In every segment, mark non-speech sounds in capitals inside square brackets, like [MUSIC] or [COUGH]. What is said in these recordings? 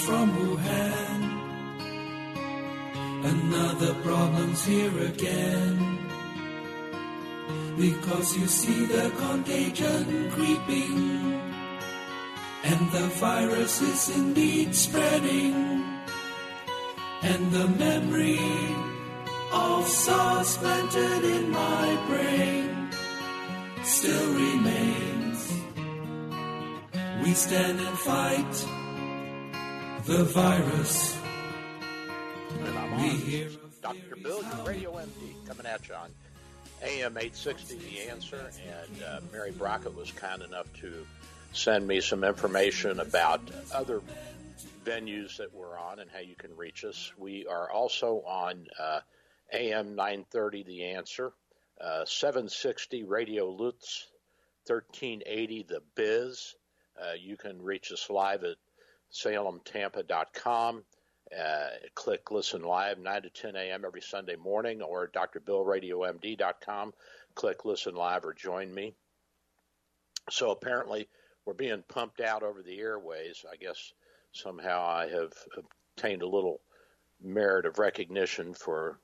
from Wuhan. Another problem's here again. Because you see the contagion creeping. And the virus is indeed spreading. And the memory of SARS planted in my brain still remains. We stand and fight the virus. And I'm on. Dr. Bill, Radio MD, coming at you on AM 860, The Answer. And uh, Mary Brockett was kind enough to send me some information about other venues that we're on and how you can reach us. We are also on uh, AM 930, The Answer, uh, 760 Radio Lutz, 1380 The Biz. Uh, you can reach us live at salemtampa.com. Uh, click listen live 9 to 10 a.m. every Sunday morning or drbillradiomd.com. Click listen live or join me. So apparently, we're being pumped out over the airways. I guess somehow I have obtained a little merit of recognition for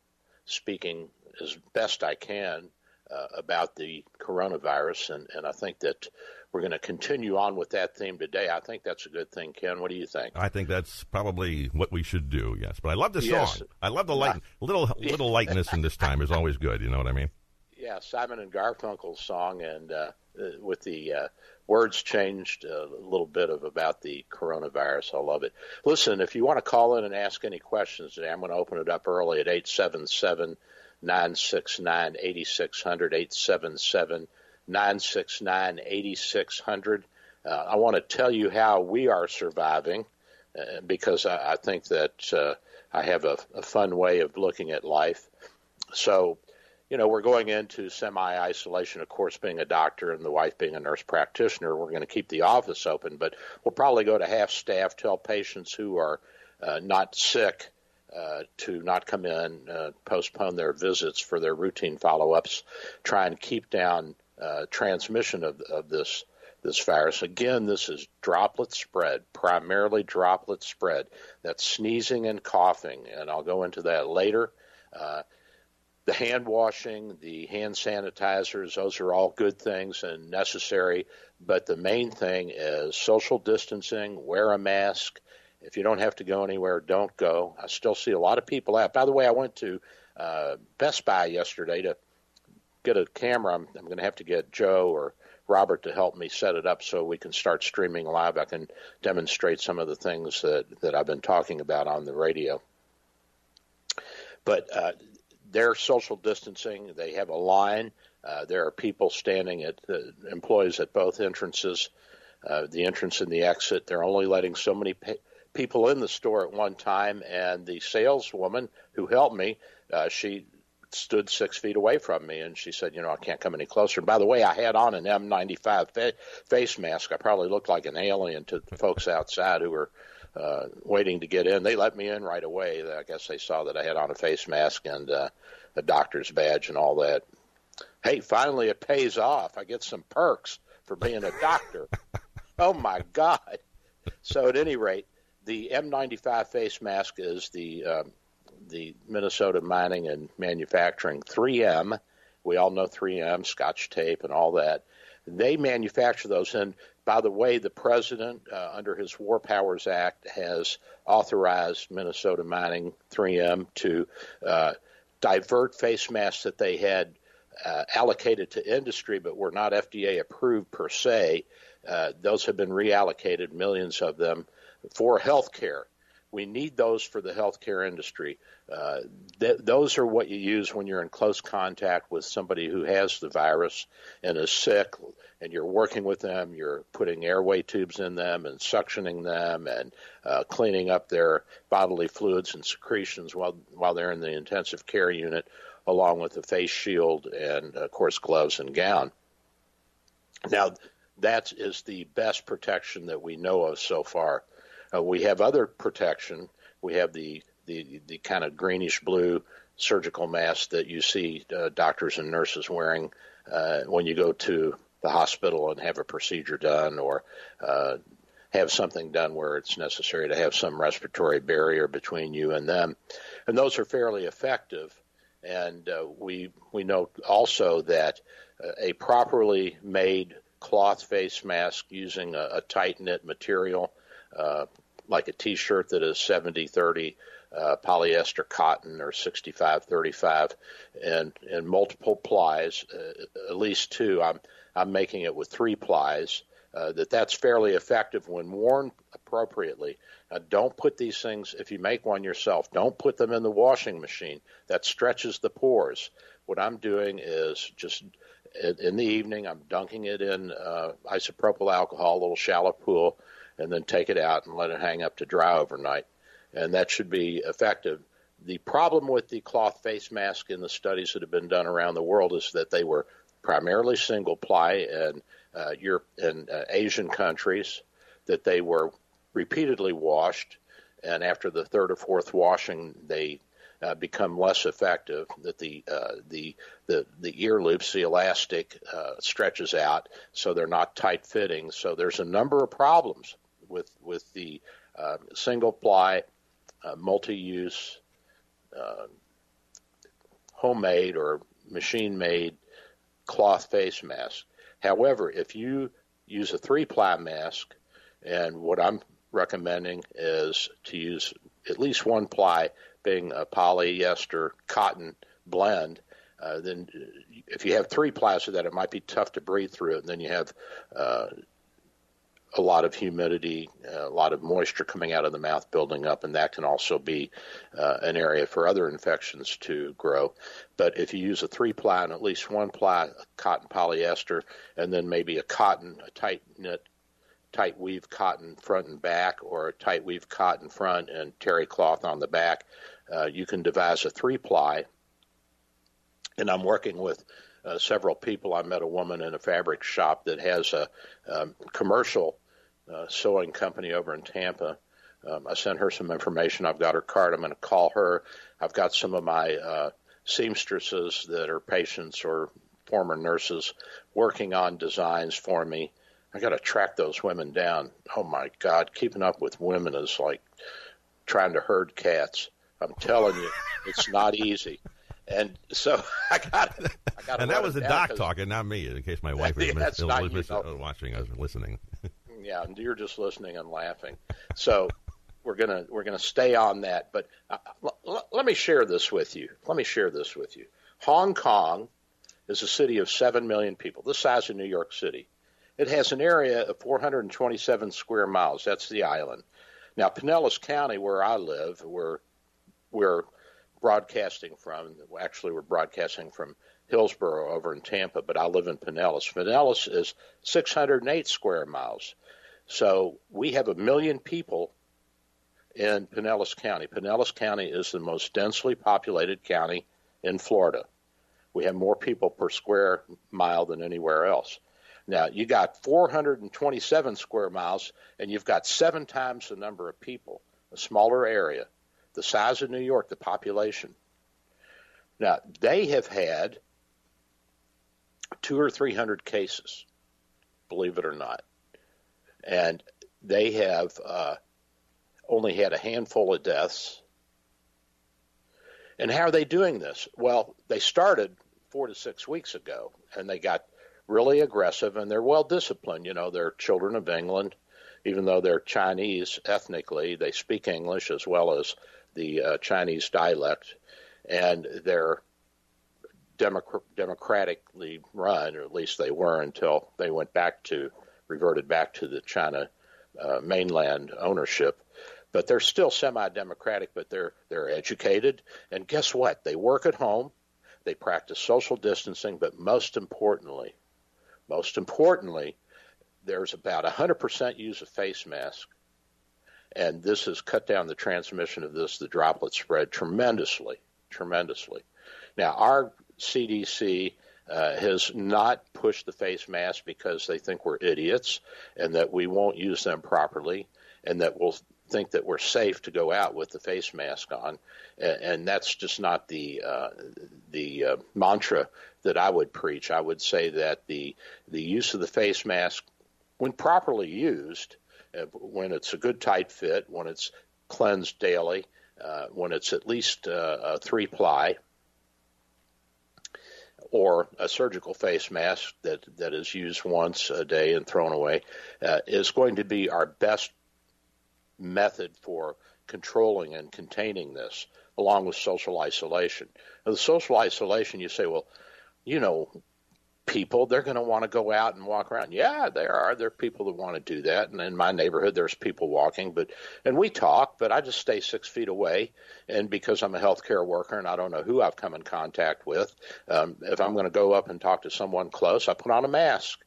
speaking as best I can uh, about the coronavirus, and, and I think that we're going to continue on with that theme today. I think that's a good thing, Ken. What do you think? I think that's probably what we should do. Yes, but I love the yes. song. I love the light, little [LAUGHS] little lightness in this time is always good. You know what I mean? Yeah, Simon and Garfunkel's song, and uh, uh with the uh, words changed a little bit of about the coronavirus. I love it. Listen, if you want to call in and ask any questions today, I'm going to open it up early at eight seven seven. 969 8600 877 969 8600. Uh, I want to tell you how we are surviving uh, because I, I, think that uh, I have a, a, fun way of looking at life. So, you know, we're going into semi isolation, of course, being a doctor and the wife being a nurse practitioner. We're going to keep the office open, but we'll probably go to half staff, tell patients who are uh, not sick uh, to not come in, uh, postpone their visits for their routine follow-ups, try and keep down uh, transmission of, of this this virus. Again, this is droplet spread, primarily droplet spread. That's sneezing and coughing, and I'll go into that later. Uh, the hand washing, the hand sanitizers, those are all good things and necessary. But the main thing is social distancing, wear a mask, if you don't have to go anywhere, don't go. I still see a lot of people out. By the way, I went to uh, Best Buy yesterday to get a camera. I'm, I'm going to have to get Joe or Robert to help me set it up so we can start streaming live. I can demonstrate some of the things that, that I've been talking about on the radio. But uh, they're social distancing. They have a line. Uh, there are people standing at the employees at both entrances, uh, the entrance and the exit. They're only letting so many people in the store at one time, and the saleswoman who helped me, uh, she stood six feet away from me, and she said, "You know, I can't come any closer." And by the way, I had on an N95 fa- face mask. I probably looked like an alien to the folks outside who were uh, waiting to get in. They let me in right away. I guess they saw that I had on a face mask and uh, a doctor's badge and all that. Hey, finally it pays off. I get some perks for being a doctor. [LAUGHS] oh my God! So at any rate, the N95 face mask is the um, the Minnesota Mining and Manufacturing 3M. We all know 3M, Scotch tape, and all that. They manufacture those. And by the way, the president, uh, under his War Powers Act, has authorized Minnesota Mining 3M to uh, divert face masks that they had uh, allocated to industry but were not FDA approved per se. Uh, those have been reallocated, millions of them, for healthcare. We need those for the healthcare industry. Uh, th- those are what you use when you're in close contact with somebody who has the virus and is sick, and you're working with them. You're putting airway tubes in them and suctioning them and uh, cleaning up their bodily fluids and secretions while while they're in the intensive care unit, along with a face shield and, of course, gloves and gown. Now, that is the best protection that we know of so far. Uh, we have other protection. We have the, the, the kind of greenish blue surgical mask that you see uh, doctors and nurses wearing uh, when you go to the hospital and have a procedure done or uh, have something done where it's necessary to have some respiratory barrier between you and them, and those are fairly effective. And uh, we we note also that uh, a properly made cloth face mask using a, a tight knit material, uh, like a T-shirt that is 70-30 uh, polyester cotton or 65-35, and and multiple plies, uh, at least two. I'm I'm making it with three plies. Uh, that that's fairly effective when worn appropriately. Don't put these things if you make one yourself. Don't put them in the washing machine. That stretches the pores. What I'm doing is just in the evening, I'm dunking it in uh, isopropyl alcohol, a little shallow pool, and then take it out and let it hang up to dry overnight. And that should be effective. The problem with the cloth face mask in the studies that have been done around the world is that they were primarily single ply in uh, Europe and uh, Asian countries, that they were repeatedly washed, and after the third or fourth washing, they uh, become less effective. That the uh, the the the ear loops, the elastic, uh, stretches out, so they're not tight fitting. So there's a number of problems with with the uh, single ply, uh, multi use, uh, homemade or machine made cloth face mask. However, if you use a three ply mask, and what I'm recommending is to use at least one ply being a polyester cotton blend, uh, then if you have three plies of that, it might be tough to breathe through it. And then you have uh, a lot of humidity, uh, a lot of moisture coming out of the mouth building up, and that can also be uh, an area for other infections to grow. But if you use a three ply and at least one ply cotton polyester, and then maybe a cotton, a tight knit tight weave cotton front and back or a tight weave cotton front and terry cloth on the back. Uh, you can devise a three ply. And I'm working with uh, several people. I met a woman in a fabric shop that has a um, commercial uh, sewing company over in Tampa. Um, I sent her some information. I've got her card. I'm going to call her. I've got some of my uh, seamstresses that are patients or former nurses working on designs for me I got to track those women down. Oh my God, keeping up with women is like trying to herd cats. I'm telling you, it's not easy. And so [LAUGHS] I got I got And that was the doc talking, not me. In case my [LAUGHS] wife is that's not, you know, watching, I was listening. [LAUGHS] yeah, and you're just listening and laughing. So we're gonna we're gonna stay on that. But uh, l- let me share this with you. Let me share this with you. Hong Kong is a city of seven million people, the size of New York City. It has an area of 427 square miles. That's the island. Now, Pinellas County, where I live, where we're broadcasting from, actually, we're broadcasting from Hillsborough over in Tampa, but I live in Pinellas. Pinellas is 608 square miles. So we have a million people in Pinellas County. Pinellas County is the most densely populated county in Florida. We have more people per square mile than anywhere else. Now, you got 427 square miles, and you've got seven times the number of people, a smaller area, the size of New York, the population. Now, they have had two or three hundred cases, believe it or not. And they have uh, only had a handful of deaths. And how are they doing this? Well, they started four to six weeks ago, and they got really aggressive and they're well disciplined. You know, they're children of England, even though they're Chinese ethnically, they speak English as well as the uh, Chinese dialect, and they're democ- democratically run, or at least they were until they went back to reverted back to the China uh, mainland ownership. But they're still semi-democratic, but they're they're educated, and guess what? They work at home, they practice social distancing, but most importantly, most importantly, there's about 100% use of face mask, and this has cut down the transmission of this, the droplet spread, tremendously, tremendously. Now, our CDC uh, has not pushed the face mask because they think we're idiots and that we won't use them properly and that we'll think that we're safe to go out with the face mask on, and, and that's just not the uh, the uh, mantra that I would preach. I would say that the the use of the face mask, when properly used, uh, when it's a good tight fit, when it's cleansed daily, uh, when it's at least uh, a three ply, or a surgical face mask that, that is used once a day and thrown away, uh, is going to be our best method for controlling and containing this, along with social isolation. Now, the social isolation, you say, well, you know, people they're going to want to go out and walk around. Yeah there are. There are people that want to do that. And in my neighborhood there's people walking but and we talk but i just stay six feet away. And because i'm a healthcare worker and i don't know who i've come in contact with um, if i'm going to go up and talk to someone close i put on a mask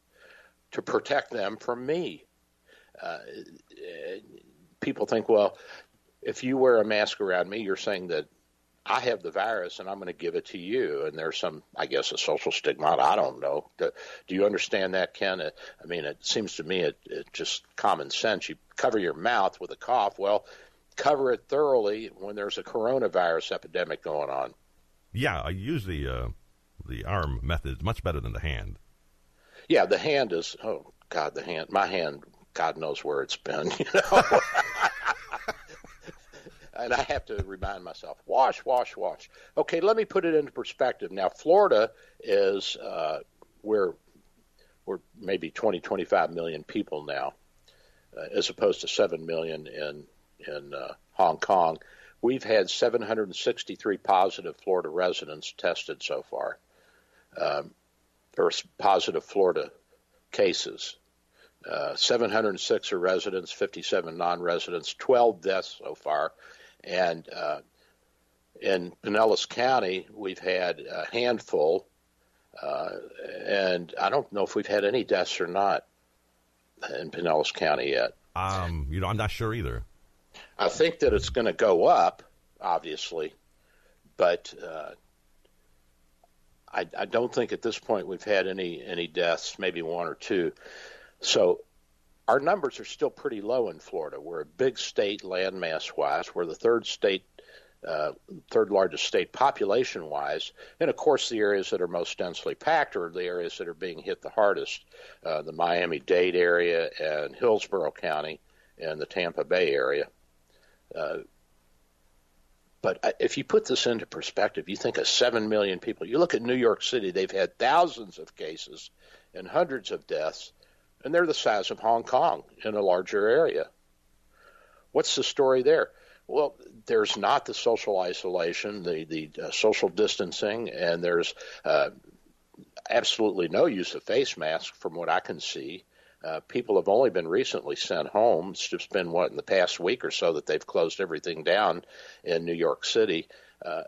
to protect them from me. Uh, people think well if you wear a mask around me you're saying that I have the virus and I'm going to give it to you. And there's some, I guess, a social stigma. I don't know. Do, do you understand that, Ken? I mean, it seems to me it, it just common sense. You cover your mouth with a cough. Well, cover it thoroughly when there's a coronavirus epidemic going on. Yeah, I use the uh, the arm method. Much better than the hand. Yeah, the hand is. Oh God, the hand. My hand. God knows where it's been. [LAUGHS] You know. [LAUGHS] and I have to remind myself, wash, wash, wash. Okay, let me put it into perspective. Now, Florida is uh, we're we're maybe 20, 25 million people now, uh, as opposed to seven million in in uh, Hong Kong. We've had 763 positive Florida residents tested so far, um, or positive Florida cases. Uh, 706 are residents, 57 non-residents, 12 deaths so far. And uh, in Pinellas County, we've had a handful, uh, and I don't know if we've had any deaths or not in Pinellas County yet. Um, you know, I'm not sure either. I think that it's going to go up, obviously, but uh, I, I don't think at this point we've had any any deaths, maybe one or two. So our numbers are still pretty low in Florida. We're a big state landmass wise. We're the third state, uh, third largest state population wise. And of course, the areas that are most densely packed are the areas that are being hit the hardest uh, the Miami Dade area and Hillsborough County and the Tampa Bay area. Uh, but uh, if you put this into perspective, you think of 7 million people. You look at New York City, they've had thousands of cases and hundreds of deaths and they're the size of Hong Kong in a larger area. What's the story there? Well, there's not the social isolation, the the uh, social distancing, and there's uh, absolutely no use of face masks from what I can see. Uh, people have only been recently sent home. It's just been what in the past week or so that they've closed everything down in New York City. Uh,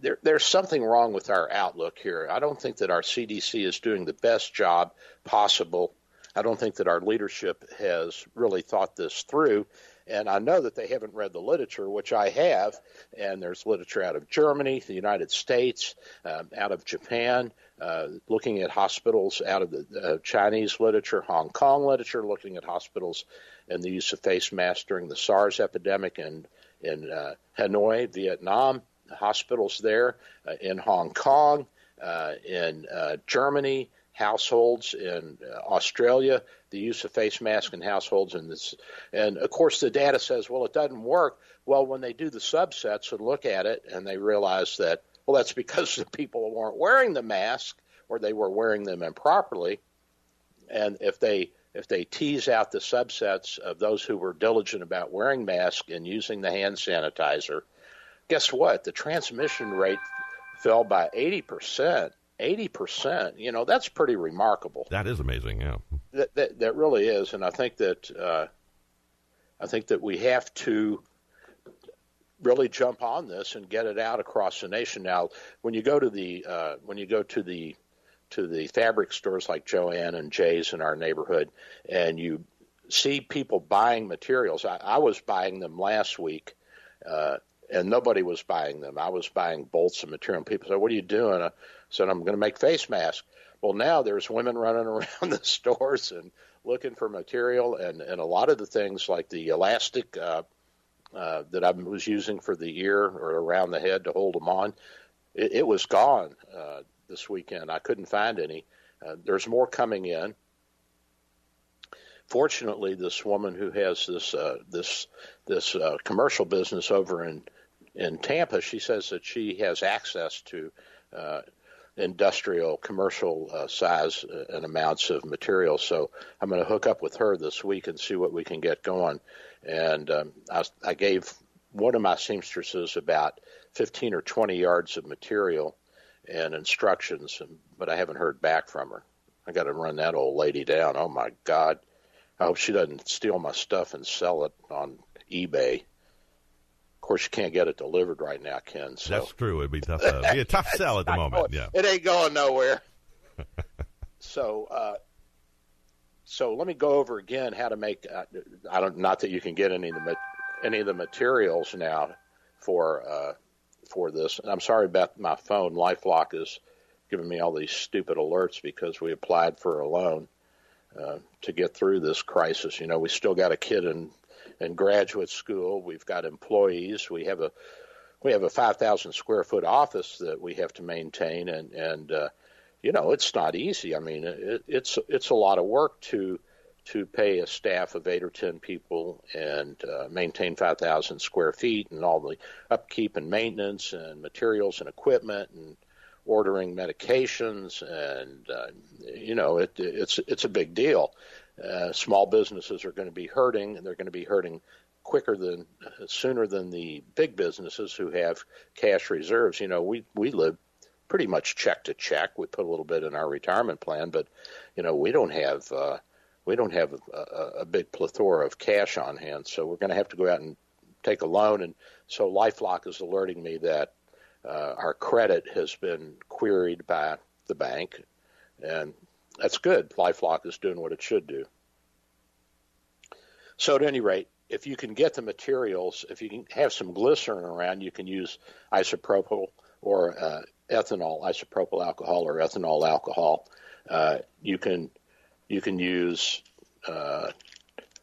there, there's something wrong with our outlook here. I don't think that our CDC is doing the best job possible I don't think that our leadership has really thought this through. And I know that they haven't read the literature, which I have. And there's literature out of Germany, the United States, um, out of Japan, uh, looking at hospitals out of the uh, Chinese literature, Hong Kong literature, looking at hospitals and the use of face masks during the SARS epidemic in, in uh, Hanoi, Vietnam, hospitals there, uh, in Hong Kong, uh, in uh, Germany, households in uh, Australia, the use of face masks in households, and this, and of course the data says, well, it doesn't work. Well, when they do the subsets and look at it, and they realize that, well, that's because [LAUGHS] the people weren't wearing the mask or they were wearing them improperly, and if they if they tease out the subsets of those who were diligent about wearing masks and using the hand sanitizer, guess what? The transmission rate fell by 80 percent eighty percent. You know, that's pretty remarkable. That is amazing. Yeah, that that, that really is, and I think that uh, I think that we have to really jump on this and get it out across the nation. Now, when you go to the uh, when you go to the to the fabric stores like Joann and Jay's in our neighborhood, and you see people buying materials. I, I was buying them last week. Uh, and nobody was buying them. I was buying bolts of material. And people said, "What are you doing?" I said, "I'm going to make face masks." Well, now there's women running [LAUGHS] around the stores and looking for material, and and a lot of the things like the elastic uh, uh, that I was using for the ear or around the head to hold them on, it, it was gone uh, this weekend. I couldn't find any. Uh, there's more coming in fortunately, this woman who has this uh, this this uh, commercial business over in in Tampa, she says that she has access to industrial, commercial uh, size uh, and amounts of material. So I'm going to hook up with her this week and see what we can get going. And um, I, I gave one of my seamstresses about 15 or 20 yards of material and instructions, but I haven't heard back from her. I got to run that old lady down. Oh my God. I hope she doesn't steal my stuff and sell it on eBay. Of course, you can't get it delivered right now, Ken. So. That's true. It'd be tough. Uh, be a tough [LAUGHS] sell at the moment. Going, yeah, it ain't going nowhere. [LAUGHS] so, uh, so let me go over again how to make. Uh, I don't. Not that you can get any of the any of the materials now for uh, for this. And I'm sorry about my phone. LifeLock is giving me all these stupid alerts because we applied for a loan uh, to get through this crisis. You know, we still got a kid in in graduate school. We've got employees. We have a we have a 5,000 square foot office that we have to maintain, and and uh, you know it's not easy. I mean, it, it's it's a lot of work to to pay a staff of eight or ten people and uh, maintain 5,000 square feet and all the upkeep and maintenance and materials and equipment and ordering medications and uh, you know it, it's it's a big deal. Uh, small businesses are going to be hurting and they're going to be hurting quicker than uh, sooner than the big businesses who have cash reserves. You know, we we live pretty much check to check. We put a little bit in our retirement plan, but you know, we don't have uh, we don't have a, a, a big plethora of cash on hand, so we're going to have to go out and take a loan. And so LifeLock is alerting me that uh, our credit has been queried by the bank, and that's good. LifeLock is doing what it should do. So at any rate, if you can get the materials, if you can have some glycerin around, you can use isopropyl or uh, ethanol, isopropyl alcohol or ethanol alcohol. Uh, you can you can use uh,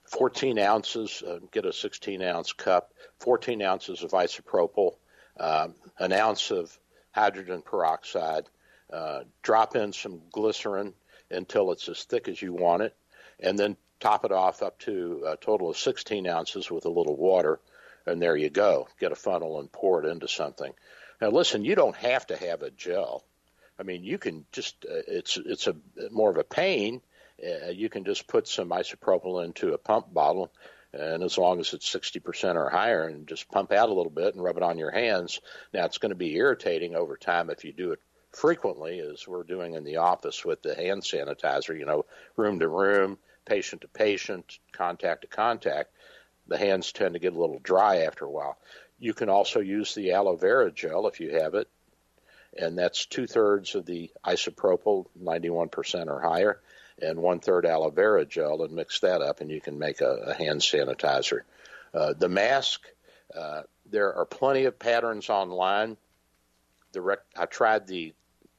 14 ounces, uh, get a 16 ounce cup, 14 ounces of isopropyl, um, an ounce of hydrogen peroxide, uh, drop in some glycerin until it's as thick as you want it, and then top it off up to a total of 16 ounces with a little water, and there you go. Get a funnel and pour it into something. Now, listen, you don't have to have a gel. I mean, you can just uh, it's it's a more of a pain. Uh, you can just put some isopropyl into a pump bottle, and as long as it's 60% or higher, and just pump out a little bit and rub it on your hands. Now, it's going to be irritating over time if you do it frequently, as we're doing in the office with the hand sanitizer. You know, room to room, patient to patient, contact to contact, the hands tend to get a little dry after a while. You can also use the aloe vera gel if you have it, and that's two thirds of the isopropyl, 91% or higher, and one third aloe vera gel, and mix that up, and you can make a, a hand sanitizer. Uh, the mask, uh, there are plenty of patterns online. The rec- I tried the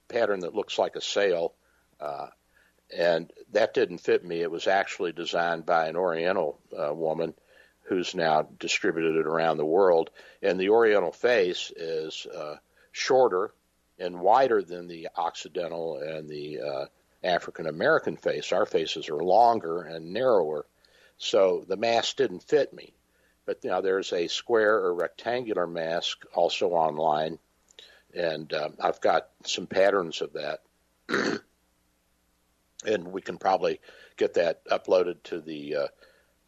pattern that looks like a sail. Uh, and that didn't fit me. It was actually designed by an Oriental uh, woman who's now distributed it around the world. And the Oriental face is uh, shorter and wider than the Occidental and the uh, African American face. Our faces are longer and narrower. So the mask didn't fit me. But now there's a square or rectangular mask also online, and um, I've got some patterns of that. [CLEARS THROAT] and we can probably get that uploaded to the uh,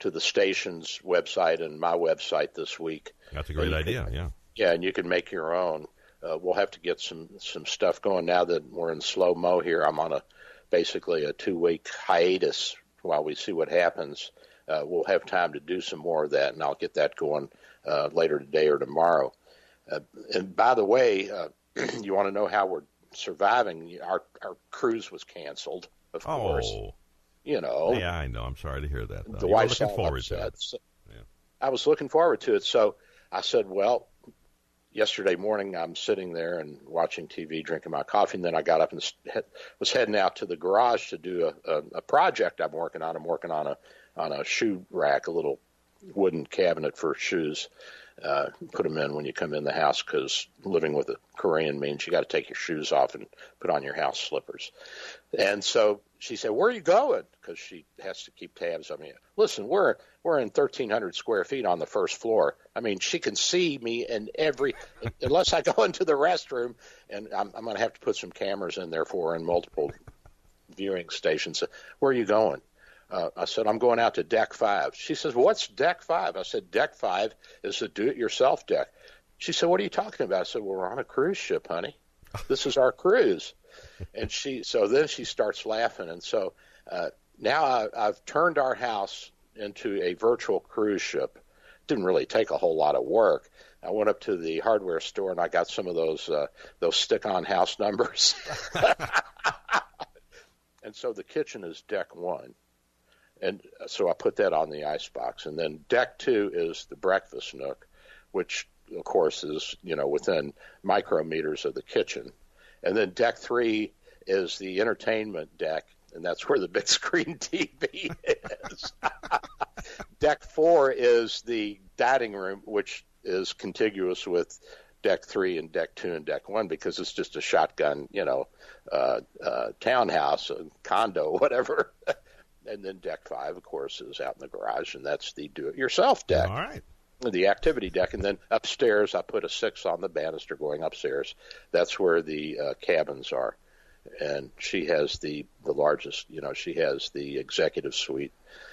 to the station's website and my website this week. That's a great idea. Can, yeah. Yeah, and you can make your own. Uh, we'll have to get some some stuff going now that we're in slow mo here. I'm on a basically a two week hiatus while we see what happens. Uh, we'll have time to do some more of that, and I'll get that going uh, later today or tomorrow. Uh, and by the way, uh, [CLEARS THROAT] you want to know how we're surviving? Our our cruise was canceled of oh. course. You know. Yeah, I know. I'm sorry to hear that. Though. The you wife's looking forward upset. to it. So yeah. I was looking forward to it. So I said, well, yesterday morning I'm sitting there and watching TV, drinking my coffee, and then I got up and was heading out to the garage to do a, a, a project I'm working on. I'm working on a on a shoe rack, a little wooden cabinet for shoes. Uh, put them in when you come in the house because living with a Korean means you got to take your shoes off and put on your house slippers. And so she said, "Where are you going?" Because she has to keep tabs on me. Listen, we're we're in 1,300 square feet on the first floor. I mean, she can see me in every unless I go [LAUGHS] into the restroom, and I'm, I'm going to have to put some cameras in there for in multiple viewing stations. Where are you going? Uh, I said, I'm going out to deck five. She says, What's deck five? I said, Deck five is a do it yourself deck. She said, What are you talking about? I said, well, We're on a cruise ship, honey. This is our cruise [LAUGHS] and she so then she starts laughing, and so uh, now I, I've turned our house into a virtual cruise ship. Didn't really take a whole lot of work. I went up to the hardware store and I got some of those uh, those stick-on house numbers. [LAUGHS] [LAUGHS] and so the kitchen is deck one, and so I put that on the icebox. And then deck two is the breakfast nook, which of course is you know within micrometers of the kitchen. And then deck three is the entertainment deck, and that's where the big [LAUGHS] screen TV is. [LAUGHS] deck four is the dining room, which is contiguous with deck three and deck two and deck one because it's just a shotgun, you know, uh, uh, townhouse, a condo, [LAUGHS] whatever. And then deck five, of course, is out in the garage, and that's the do-it-yourself deck. All right the activity deck, and then upstairs I put a six on the banister going upstairs. That's where the uh, cabins are, and she has the the largest. You know, she has the executive suite.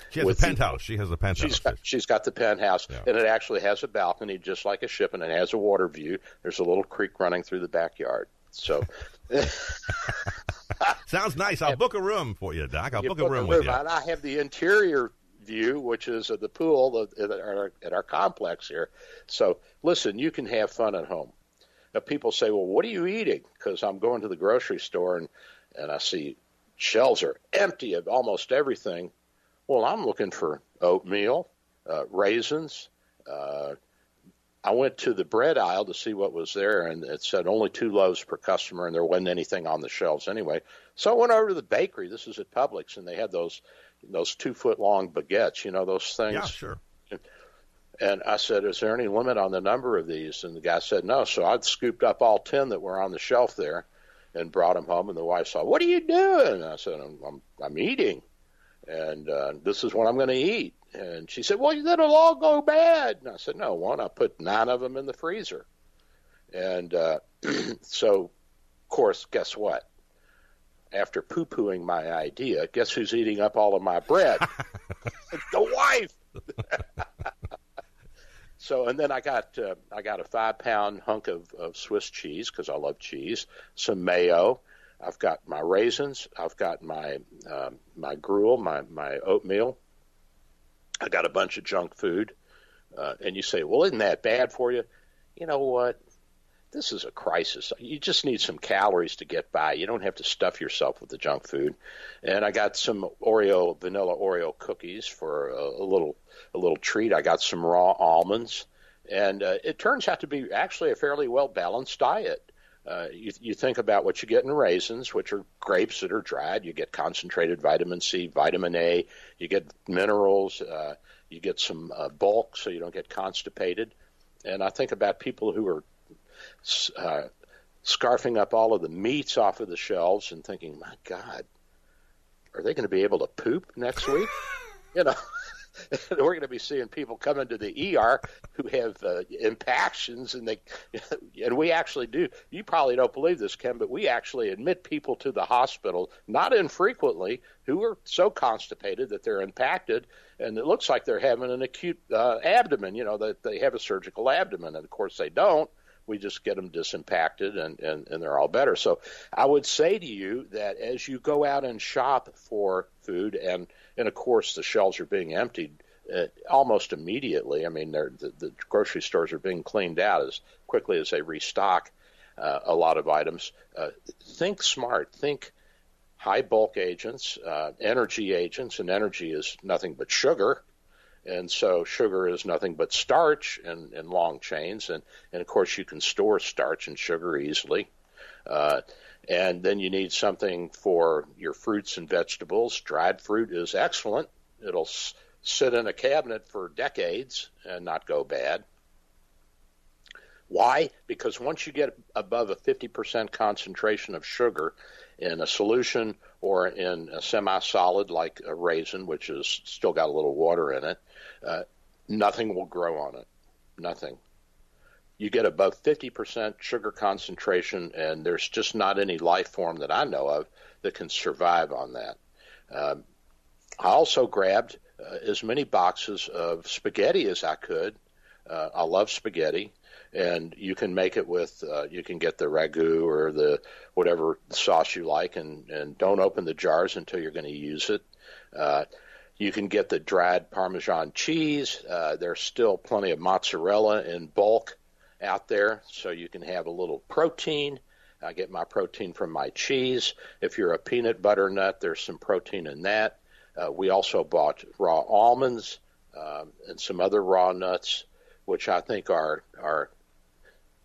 She has penthouse. The, she has a penthouse. She's got, she's got the penthouse, yeah. and it actually has a balcony, just like a ship, and it has a water view. There's a little creek running through the backyard. So. [LAUGHS] Sounds nice. I'll book a room for you, Doc. I'll you book, book, a room, a room with you. And I have the interior view, which is the pool at our, at our complex here. So listen, you can have fun at home. Now, people say, well, what are you eating? Because I'm going to the grocery store and, and I see shelves are empty of almost everything. Well, I'm looking for oatmeal, uh, raisins. Uh, I went to the bread aisle to see what was there, and it said only two loaves per customer, and there wasn't anything on the shelves anyway. So I went over to the bakery. This is at Publix, and they had those those two foot long baguettes, you know, those things. Yeah, sure. And I said, Is there any limit on the number of these? And the guy said, No. So I scooped up all 10 that were on the shelf there and brought them home. And the wife said, What are you doing? And I said, I'm, I'm, I'm eating. And uh, this is what I'm going to eat. And she said, Well, then it'll all go bad. And I said, No, one, I put nine of them in the freezer. And uh, [CLEARS THROAT] so, of course, guess what? after poo pooing my idea, guess who's eating up all of my bread? [LAUGHS] the wife. [LAUGHS] so, and then I got uh, I got a five pound hunk of, of Swiss cheese because I love cheese, some mayo. I've got my raisins. I've got my uh, my gruel, my my oatmeal. I got a bunch of junk food. Uh, and you say, well, isn't that bad for you? You know what? this is a crisis. You just need some calories to get by. You don't have to stuff yourself with the junk food. And I got some Oreo vanilla Oreo cookies for a, a little a little treat. I got some raw almonds, and uh, it turns out to be actually a fairly well balanced diet. Uh, you, you think about what you get in raisins, which are grapes that are dried. You get concentrated vitamin C, vitamin A. You get minerals. Uh, you get some uh, bulk, so you don't get constipated. And I think about people who are uh, scarfing up all of the meats off of the shelves and thinking, my God, are they going to be able to poop next week? [LAUGHS] you know, [LAUGHS] we're going to be seeing people come into the ER who have uh, impactions, and they, [LAUGHS] and we actually do. You probably don't believe this, Ken, but we actually admit people to the hospital not infrequently who are so constipated that they're impacted, and it looks like they're having an acute uh, abdomen. You know that they have a surgical abdomen, and of course they don't we just get them disimpacted and, and, and they're all better. So I would say to you that as you go out and shop for food, and, and of course the shelves are being emptied uh, almost immediately. I mean, the, the grocery stores are being cleaned out as quickly as they restock uh, a lot of items. Uh, think smart. Think high bulk agents, uh, energy agents, and energy is nothing but sugar. And so sugar is nothing but starch and, in long chains. And, and of course, you can store starch and sugar easily. And then you need something for your fruits and vegetables. Dried fruit is excellent. It'll sit in a cabinet for decades and not go bad. Why? Because once you get above a 50% concentration of sugar, in a solution or in a semi-solid like a raisin, which has still got a little water in it, uh, nothing will grow on it. Nothing. You get above 50% sugar concentration, and there's just not any life form that I know of that can survive on that. Um, I also grabbed uh, as many boxes of spaghetti as I could. Uh, I love spaghetti and you can make it with uh, you can get the ragu or the whatever sauce you like, and and don't open the jars until you're going to use it. Uh, you can get the dried Parmesan cheese. Uh, there's still plenty of mozzarella in bulk out there, so you can have a little protein. I get my protein from my cheese. If you're a peanut butter nut, there's some protein in that. Uh, we also bought raw almonds um, and some other raw nuts, which I think are are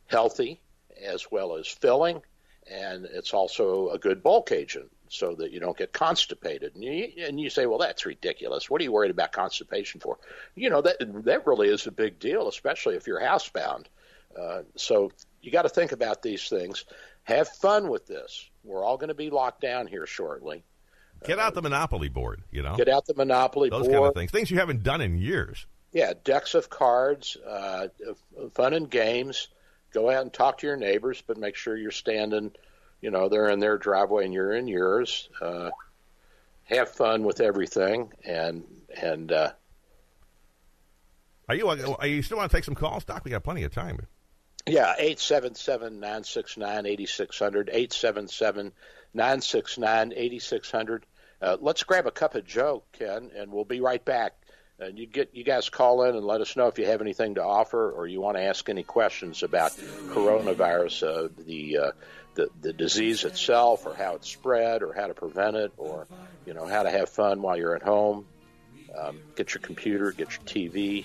healthy as well as filling, and it's also a good bulk agent so that you don't get constipated. And you, and you say, well, that's ridiculous. What are you worried about constipation for? You know, that, that really is a big deal, especially if you're housebound. Uh, so you got to think about these things. Have fun with this. We're all going to be locked down here shortly. Get out the Monopoly board, you know. Get out the Monopoly Those board. kind of things. Things you haven't done in years. Yeah, decks of cards, uh, fun and games go out and talk to your neighbors, but make sure you're standing, you know, they're in their driveway and you're in yours. Uh, have fun with everything, and and uh, are you are you still want to take some calls, Doc? We got plenty of time. Yeah, eight seven seven nine six nine eighty six hundred. Eight seven seven nine six nine eighty six hundred. Uh, let's grab a cup of Joe, Ken, and we'll be right back and you get you guys call in and let us know if you have anything to offer or you want to ask any questions about coronavirus, uh, the, uh, the the disease itself, or how it's spread, or how to prevent it, or you know how to have fun while you're at home. Um, get your computer, get your TV.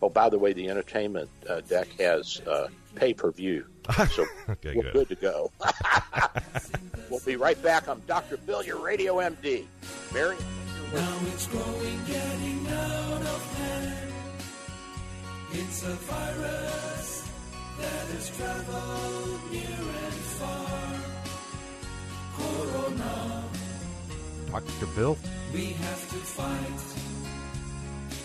Oh, by the way, the entertainment uh, deck has uh, pay per view, [LAUGHS] so okay, we're good. good to go. [LAUGHS] [LAUGHS] we'll be right back. I'm Dr. Bill, your radio MD. Mary. Now it's growing, getting out of hand. It's a virus that has traveled near and far. Corona. Dr. Bill. We have to fight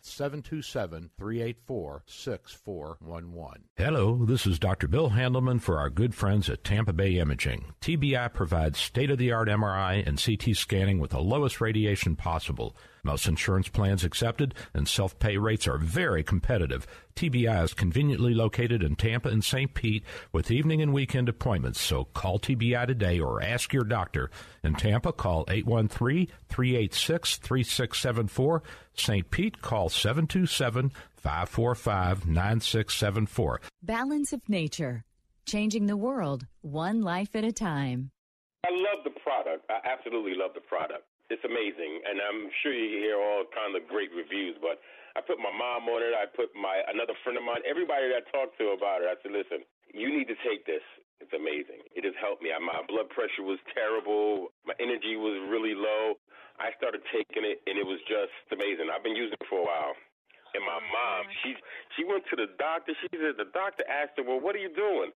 727 384 6411. Hello, this is Dr. Bill Handelman for our good friends at Tampa Bay Imaging. TBI provides state of the art MRI and CT scanning with the lowest radiation possible. Most insurance plans accepted and self pay rates are very competitive. TBI is conveniently located in Tampa and St. Pete with evening and weekend appointments, so call TBI today or ask your doctor. In Tampa, call 813 386 3674. St. Pete, call 727 545 9674. Balance of Nature, changing the world one life at a time. I love the product. I absolutely love the product. It's amazing, and I'm sure you hear all kind of great reviews. But I put my mom on it. I put my another friend of mine. Everybody that I talked to about it, I said, "Listen, you need to take this. It's amazing. It has helped me. My blood pressure was terrible. My energy was really low. I started taking it, and it was just amazing. I've been using it for a while." And my mom, mm-hmm. she she went to the doctor. She said the doctor asked her, "Well, what are you doing?"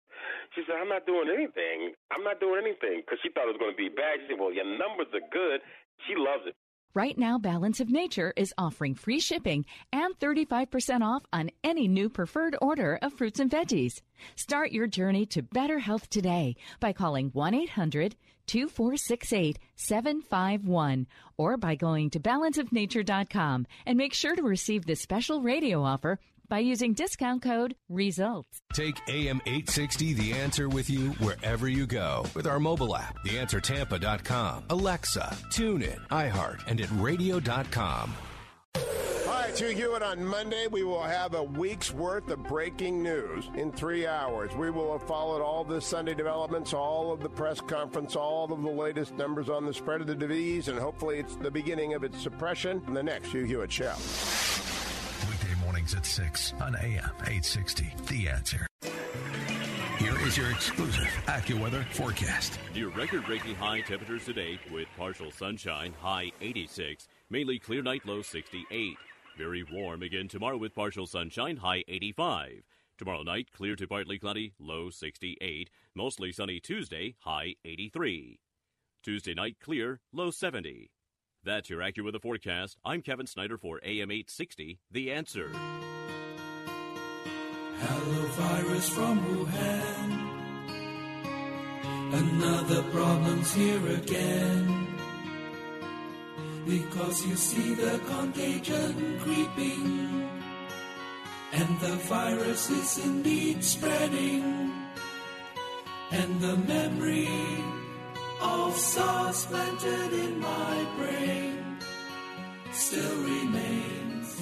She said, "I'm not doing anything. I'm not doing anything," because she thought it was going to be bad. She said, "Well, your numbers are good." She loves it. Right now, Balance of Nature is offering free shipping and 35% off on any new preferred order of fruits and veggies. Start your journey to better health today by calling 1 800 2468 751 or by going to balanceofnature.com and make sure to receive this special radio offer by using discount code RESULTS. Take AM 860 The Answer with you wherever you go with our mobile app, theanswertampa.com, Alexa, TuneIn, iHeart, and at radio.com. Hi, With Hugh Hewitt on Monday, we will have a week's worth of breaking news in three hours. We will have followed all the Sunday developments, all of the press conference, all of the latest numbers on the spread of the disease, and hopefully it's the beginning of its suppression in the next Hugh Hewitt show. Mornings at 6 on AM 860. The answer. Here is your exclusive AccuWeather forecast. Near record breaking high temperatures today with partial sunshine, high 86, mainly clear night, low 68. Very warm again tomorrow with partial sunshine, high 85. Tomorrow night, clear to partly cloudy, low 68. Mostly sunny Tuesday, high 83. Tuesday night, clear, low 70. That's your AccuWeather forecast. I'm Kevin Snyder for AM 860, The Answer. Hello, virus from Wuhan. Another problem's here again. Because you see the contagion creeping, and the virus is indeed spreading, and the memory of SARS planted in my brain still remains.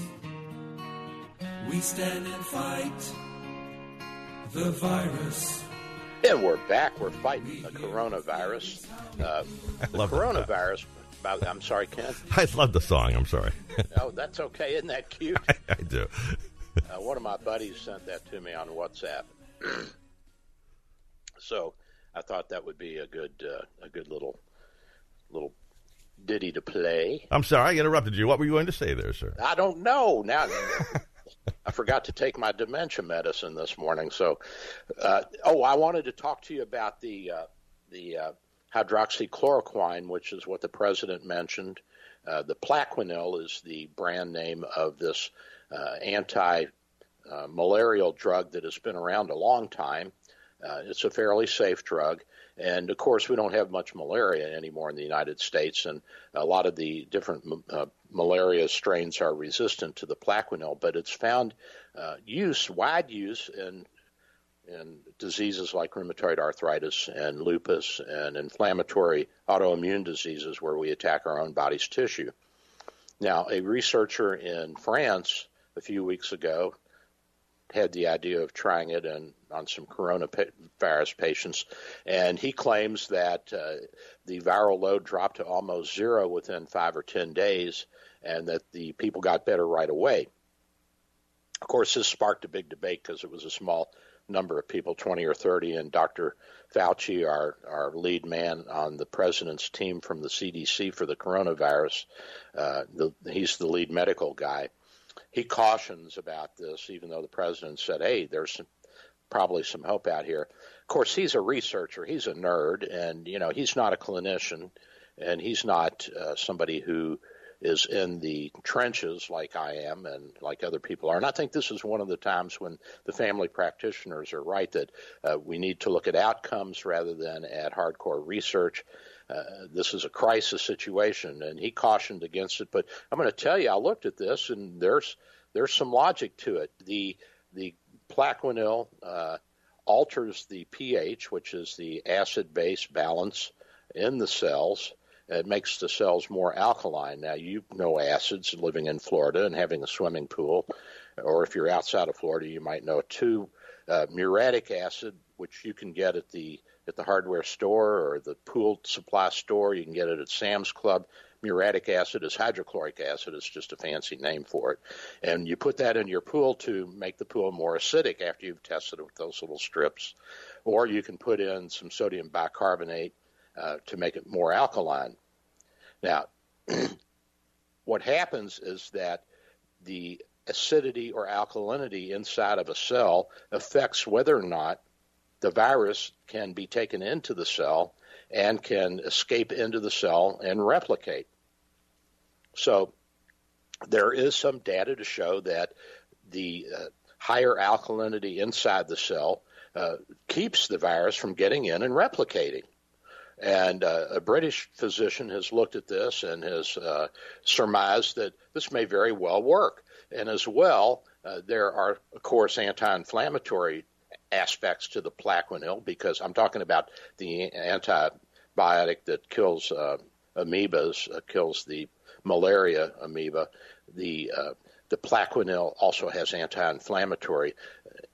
We stand and fight the virus. And we're back. We're fighting the coronavirus. Uh, [LAUGHS] the love that. coronavirus. About, I'm sorry, Ken. [LAUGHS] I love the song. I'm sorry. [LAUGHS] Oh, that's okay. Isn't that cute? I do. Uh, one of my buddies sent that to me on WhatsApp. [CLEARS THROAT] so I thought that would be a good, uh, a good little, little ditty to play. I'm sorry I interrupted you. What were you going to say there, sir? I don't know now. [LAUGHS] I forgot to take my dementia medicine this morning. So, uh, oh, I wanted to talk to you about the uh, the uh, hydroxychloroquine, which is what the president mentioned. Uh, the Plaquenil is the brand name of this uh, anti uh, malarial drug that has been around a long time. Uh, it's a fairly safe drug. And of course, we don't have much malaria anymore in the United States, and a lot of the different uh, malaria strains are resistant to the Plaquenil, but it's found uh, use, wide use in in diseases like rheumatoid arthritis and lupus and inflammatory autoimmune diseases where we attack our own body's tissue. Now, a researcher in France a few weeks ago had the idea of trying it in, on some coronavirus patients, and he claims that uh, the viral load dropped to almost zero within five or ten days, and that the people got better right away. Of course, this sparked a big debate because it was a small number of people, 20 or 30, and Dr. Fauci, our, our lead man on the president's team from the CDC for the coronavirus, uh, the, he's the lead medical guy. He cautions about this, even though the president said, hey, there's some, probably some hope out here. Of course, he's a researcher, he's a nerd, and, you know, he's not a clinician, and he's not uh, somebody who is in the trenches like I am and like other people are. And I think this is one of the times when the family practitioners are right that uh, we need to look at outcomes rather than at hardcore research. Uh, this is a crisis situation, and he cautioned against it. But I'm going to tell you, I looked at this, and there's there's some logic to it. The the Plaquenil uh, alters the pH, which is the acid-base balance in the cells, it makes the cells more alkaline. Now, you know acids living in Florida and having a swimming pool, or if you're outside of Florida, you might know too. Uh, muriatic acid, which you can get at the at the hardware store or the pool supply store, you can get it at Sam's Club. Muriatic acid is hydrochloric acid; it's just a fancy name for it. And you put that in your pool to make the pool more acidic after you've tested it with those little strips, or you can put in some sodium bicarbonate uh, to make it more alkaline. Now, [CLEARS THROAT] what happens is that the acidity or alkalinity inside of a cell affects whether or not the virus can be taken into the cell and can escape into the cell and replicate. So, there is some data to show that the uh, higher alkalinity inside the cell uh, keeps the virus from getting in and replicating. And uh, a British physician has looked at this and has uh, surmised that this may very well work. And as well, uh, there are, of course, anti inflammatory aspects to the Plaquenil because I'm talking about the antibiotic that kills uh, amoebas, uh, kills the malaria amoeba. The uh, the Plaquenil also has anti-inflammatory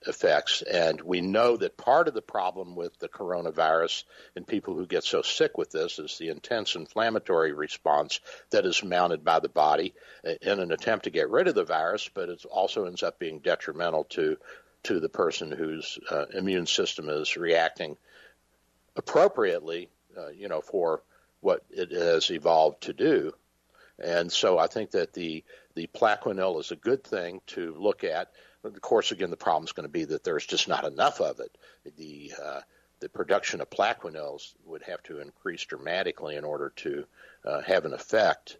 effects, and we know that part of the problem with the coronavirus and people who get so sick with this is the intense inflammatory response that is mounted by the body in an attempt to get rid of the virus, but it also ends up being detrimental to to the person whose uh, immune system is reacting appropriately, uh, you know, for what it has evolved to do. And so I think that the the Plaquenil is a good thing to look at. Of course, again, the problem is going to be that there's just not enough of it. The uh, the production of Plaquenils would have to increase dramatically in order to uh, have an effect.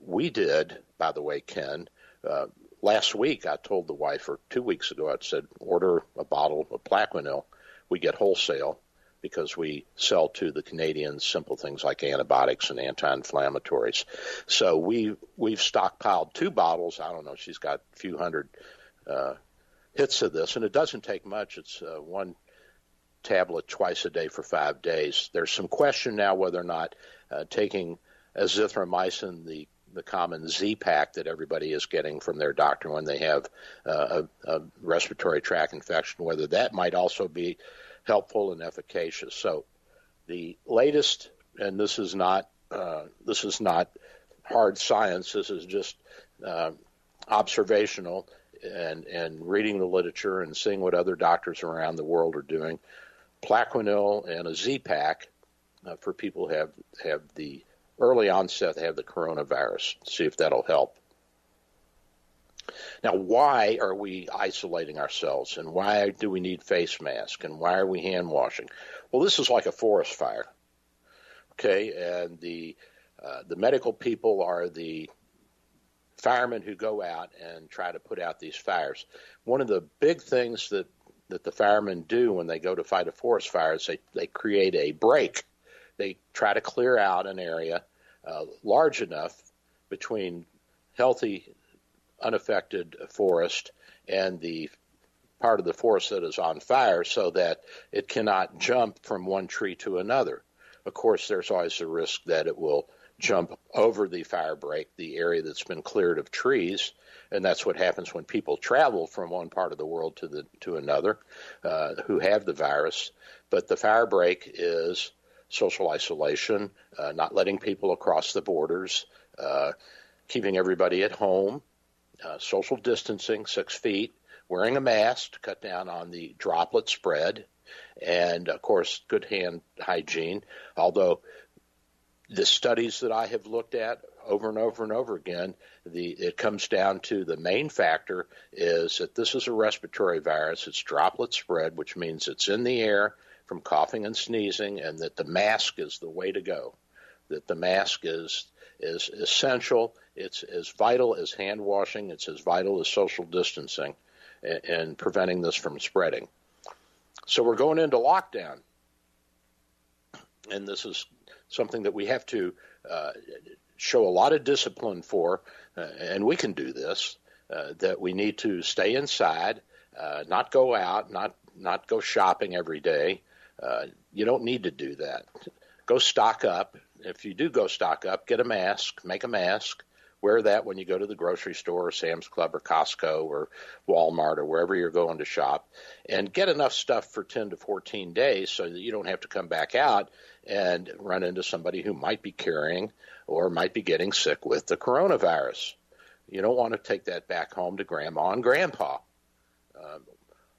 We did, by the way, Ken. Uh, last week, I told the wife, or two weeks ago, I said, order a bottle of Plaquenil. We get wholesale because we sell to the Canadians simple things like antibiotics and anti-inflammatories. So we we've stockpiled two bottles. I don't know. She's got a few hundred uh, hits of this, and it doesn't take much. It's uh, one tablet twice a day for five days. There's some question now whether or not uh, taking azithromycin, the the common Z pack that everybody is getting from their doctor when they have uh, a, a respiratory tract infection, whether that might also be helpful and efficacious. So, the latest, and this is not uh, this is not hard science. This is just uh, observational and and reading the literature and seeing what other doctors around the world are doing. Plaquenil and a Z pack uh, for people who have have the early onset they have the coronavirus. See if that'll help. Now, why are we isolating ourselves, and why do we need face masks, and why are we hand washing? Well, this is like a forest fire, okay? And the uh, the medical people are the firemen who go out and try to put out these fires. One of the big things that that the firemen do when they go to fight a forest fire is they, they create a break. They try to clear out an area uh, large enough between healthy, unaffected forest and the part of the forest that is on fire so that it cannot jump from one tree to another. Of course, there's always a risk that it will jump over the fire break, the area that's been cleared of trees, and that's what happens when people travel from one part of the world to the to another uh, who have the virus. But the fire break is social isolation, uh, not letting people across the borders, uh, keeping everybody at home, uh, social distancing, six feet, wearing a mask to cut down on the droplet spread, and of course, good hand hygiene. Although the studies that I have looked at over and over and over again, the it comes down to the main factor is that this is a respiratory virus. It's droplet spread, which means it's in the air from coughing and sneezing, and that the mask is the way to go. That the mask is is essential. It's as vital as hand washing. It's as vital as social distancing, and, preventing this from spreading. So we're going into lockdown, and this is something that we have to uh, show a lot of discipline for, uh, and we can do this. Uh, that we need to stay inside, uh, not go out, not not go shopping every day. Uh, you don't need to do that. Go stock up. If you do go stock up, get a mask, make a mask, wear that when you go to the grocery store or Sam's Club or Costco or Walmart or wherever you're going to shop, and get enough stuff for 10 to 14 days so that you don't have to come back out and run into somebody who might be carrying or might be getting sick with the coronavirus. You don't want to take that back home to grandma and grandpa. Uh,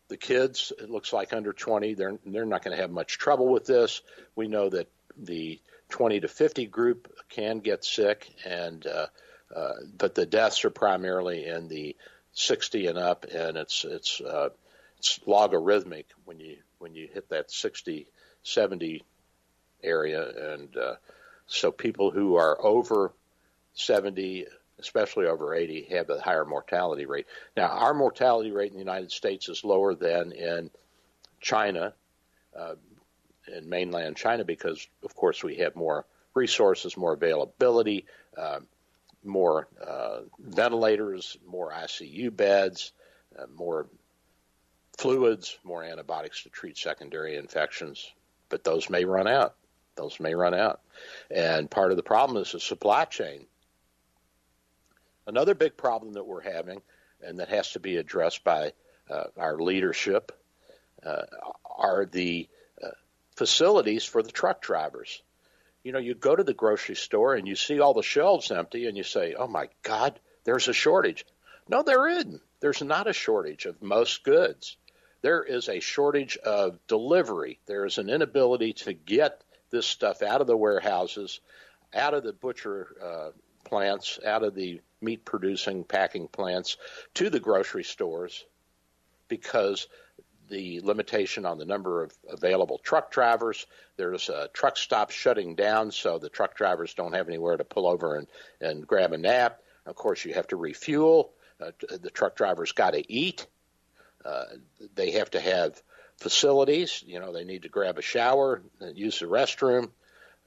the kids, it looks like under 20, they're they're not going to have much trouble with this. We know that the 20 to 50 group can get sick, and uh, uh, but the deaths are primarily in the 60 and up, and it's it's uh, it's logarithmic when you when you hit that 60, 70 area, and uh, so people who are over 70, especially over 80, have a higher mortality rate. Now, our mortality rate in the United States is lower than in China, uh, in mainland China, because of course we have more resources, more availability, uh, more uh, ventilators, more ICU beds, uh, more fluids, more antibiotics to treat secondary infections, but those may run out. Those may run out. And part of the problem is the supply chain. Another big problem that we're having, and that has to be addressed by uh, our leadership, uh, are the uh, facilities for the truck drivers. You know, you go to the grocery store and you see all the shelves empty, and you say, "Oh my God, there's a shortage." No, there isn't. There's not a shortage of most goods. There is a shortage of delivery. There is an inability to get this stuff out of the warehouses, out of the butcher uh, plants, out of the meat producing packing plants to the grocery stores because the limitation on the number of available truck drivers. There's a truck stop shutting down, so the truck drivers don't have anywhere to pull over and, and grab a nap. Of course, you have to refuel. Uh, the truck drivers got to eat. Uh, they have to have facilities. You know, they need to grab a shower, use the restroom.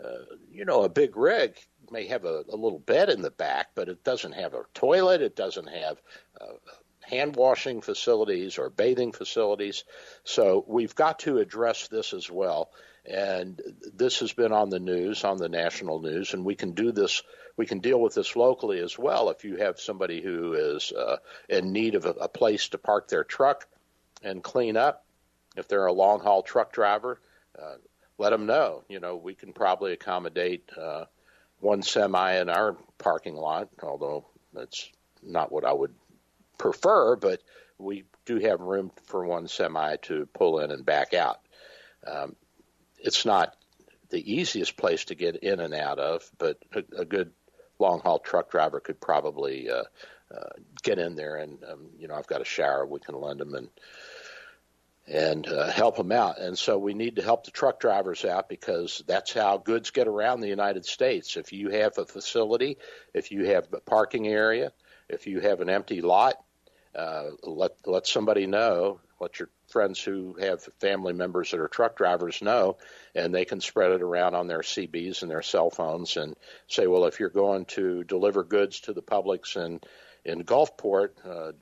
Uh, you know, a big rig may have a, a, little bed in the back, but it doesn't have a toilet. It doesn't have uh, hand washing facilities or bathing facilities. So we've got to address this as well. And this has been on the news, on the national news, and we can do this. We can deal with this locally as well. If you have somebody who is uh, in need of a, a place to park their truck and clean up, if they're a long haul truck driver, uh, let them know. You know, we can probably accommodate uh, one semi in our parking lot, although that's not what I would prefer, but we do have room for one semi to pull in and back out. Um, it's not the easiest place to get in and out of, but a, a good long haul truck driver could probably uh, uh, get in there and um, you know I've got a shower we can lend them and and uh, help them out. And so we need to help the truck drivers out because that's how goods get around the United States. If you have a facility, if you have a parking area, if you have an empty lot, uh, let let somebody know. Let your friends who have family members that are truck drivers know, and they can spread it around on their CBs and their cell phones, and say, well, if you're going to deliver goods to the publics in in Gulfport, uh,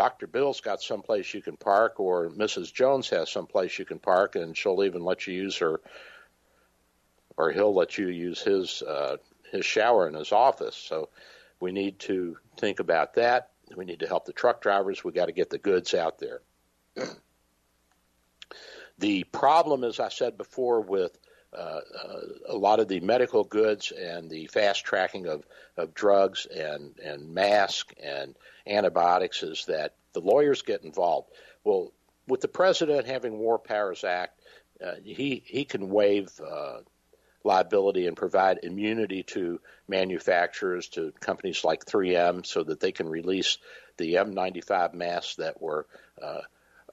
Dr. Bill's got someplace you can park, or Mrs. Jones has someplace you can park, and she'll even let you use her, or he'll let you use his uh, his shower in his office. So we need to think about that. We need to help the truck drivers. We got to get the goods out there. [CLEARS THROAT] the problem, as I said before, with uh, uh, a lot of the medical goods and the fast tracking of, of drugs and, and masks and antibiotics is that the lawyers get involved. Well, with the president having War Powers Act, uh, he he can waive uh, liability and provide immunity to manufacturers, to companies like 3M, so that they can release the N95 masks that were uh,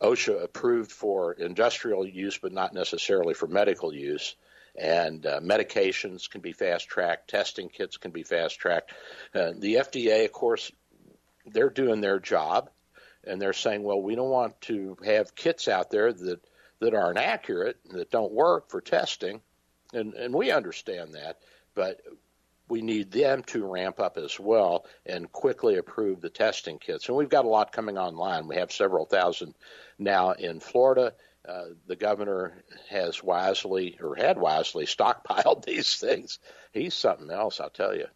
OSHA approved for industrial use, but not necessarily for medical use. And uh, medications can be fast tracked, testing kits can be fast tracked. Uh, the FDA, of course, they're doing their job, and they're saying, well, we don't want to have kits out there that that aren't accurate, that don't work for testing and and we understand that, but we need them to ramp up as well and quickly approve the testing kits. And we've got a lot coming online. We have several thousand now in Florida. Uh, the governor has wisely or had wisely stockpiled [LAUGHS] these things. He's something else, I'll tell you.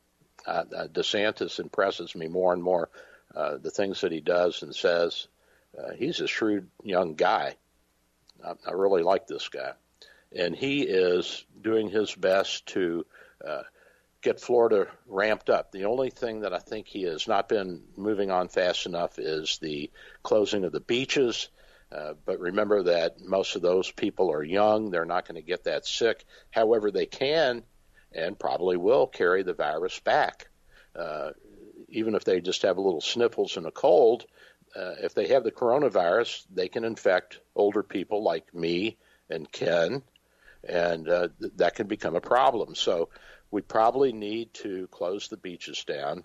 Uh, uh, DeSantis impresses me more and more. Uh, the things that he does and says. Uh, he's a shrewd young guy. I, I really like this guy and he is doing his best to get Florida ramped up. The only thing that I think he has not been moving on fast enough is the closing of the beaches. Uh, but remember that most of those people are young; they're not going to get that sick. However, they can and probably will carry the virus back, uh, even if they just have a little sniffles and a cold. Uh, if they have the coronavirus, they can infect older people like me and Ken and uh, th- that can become a problem. So we probably need to close the beaches down.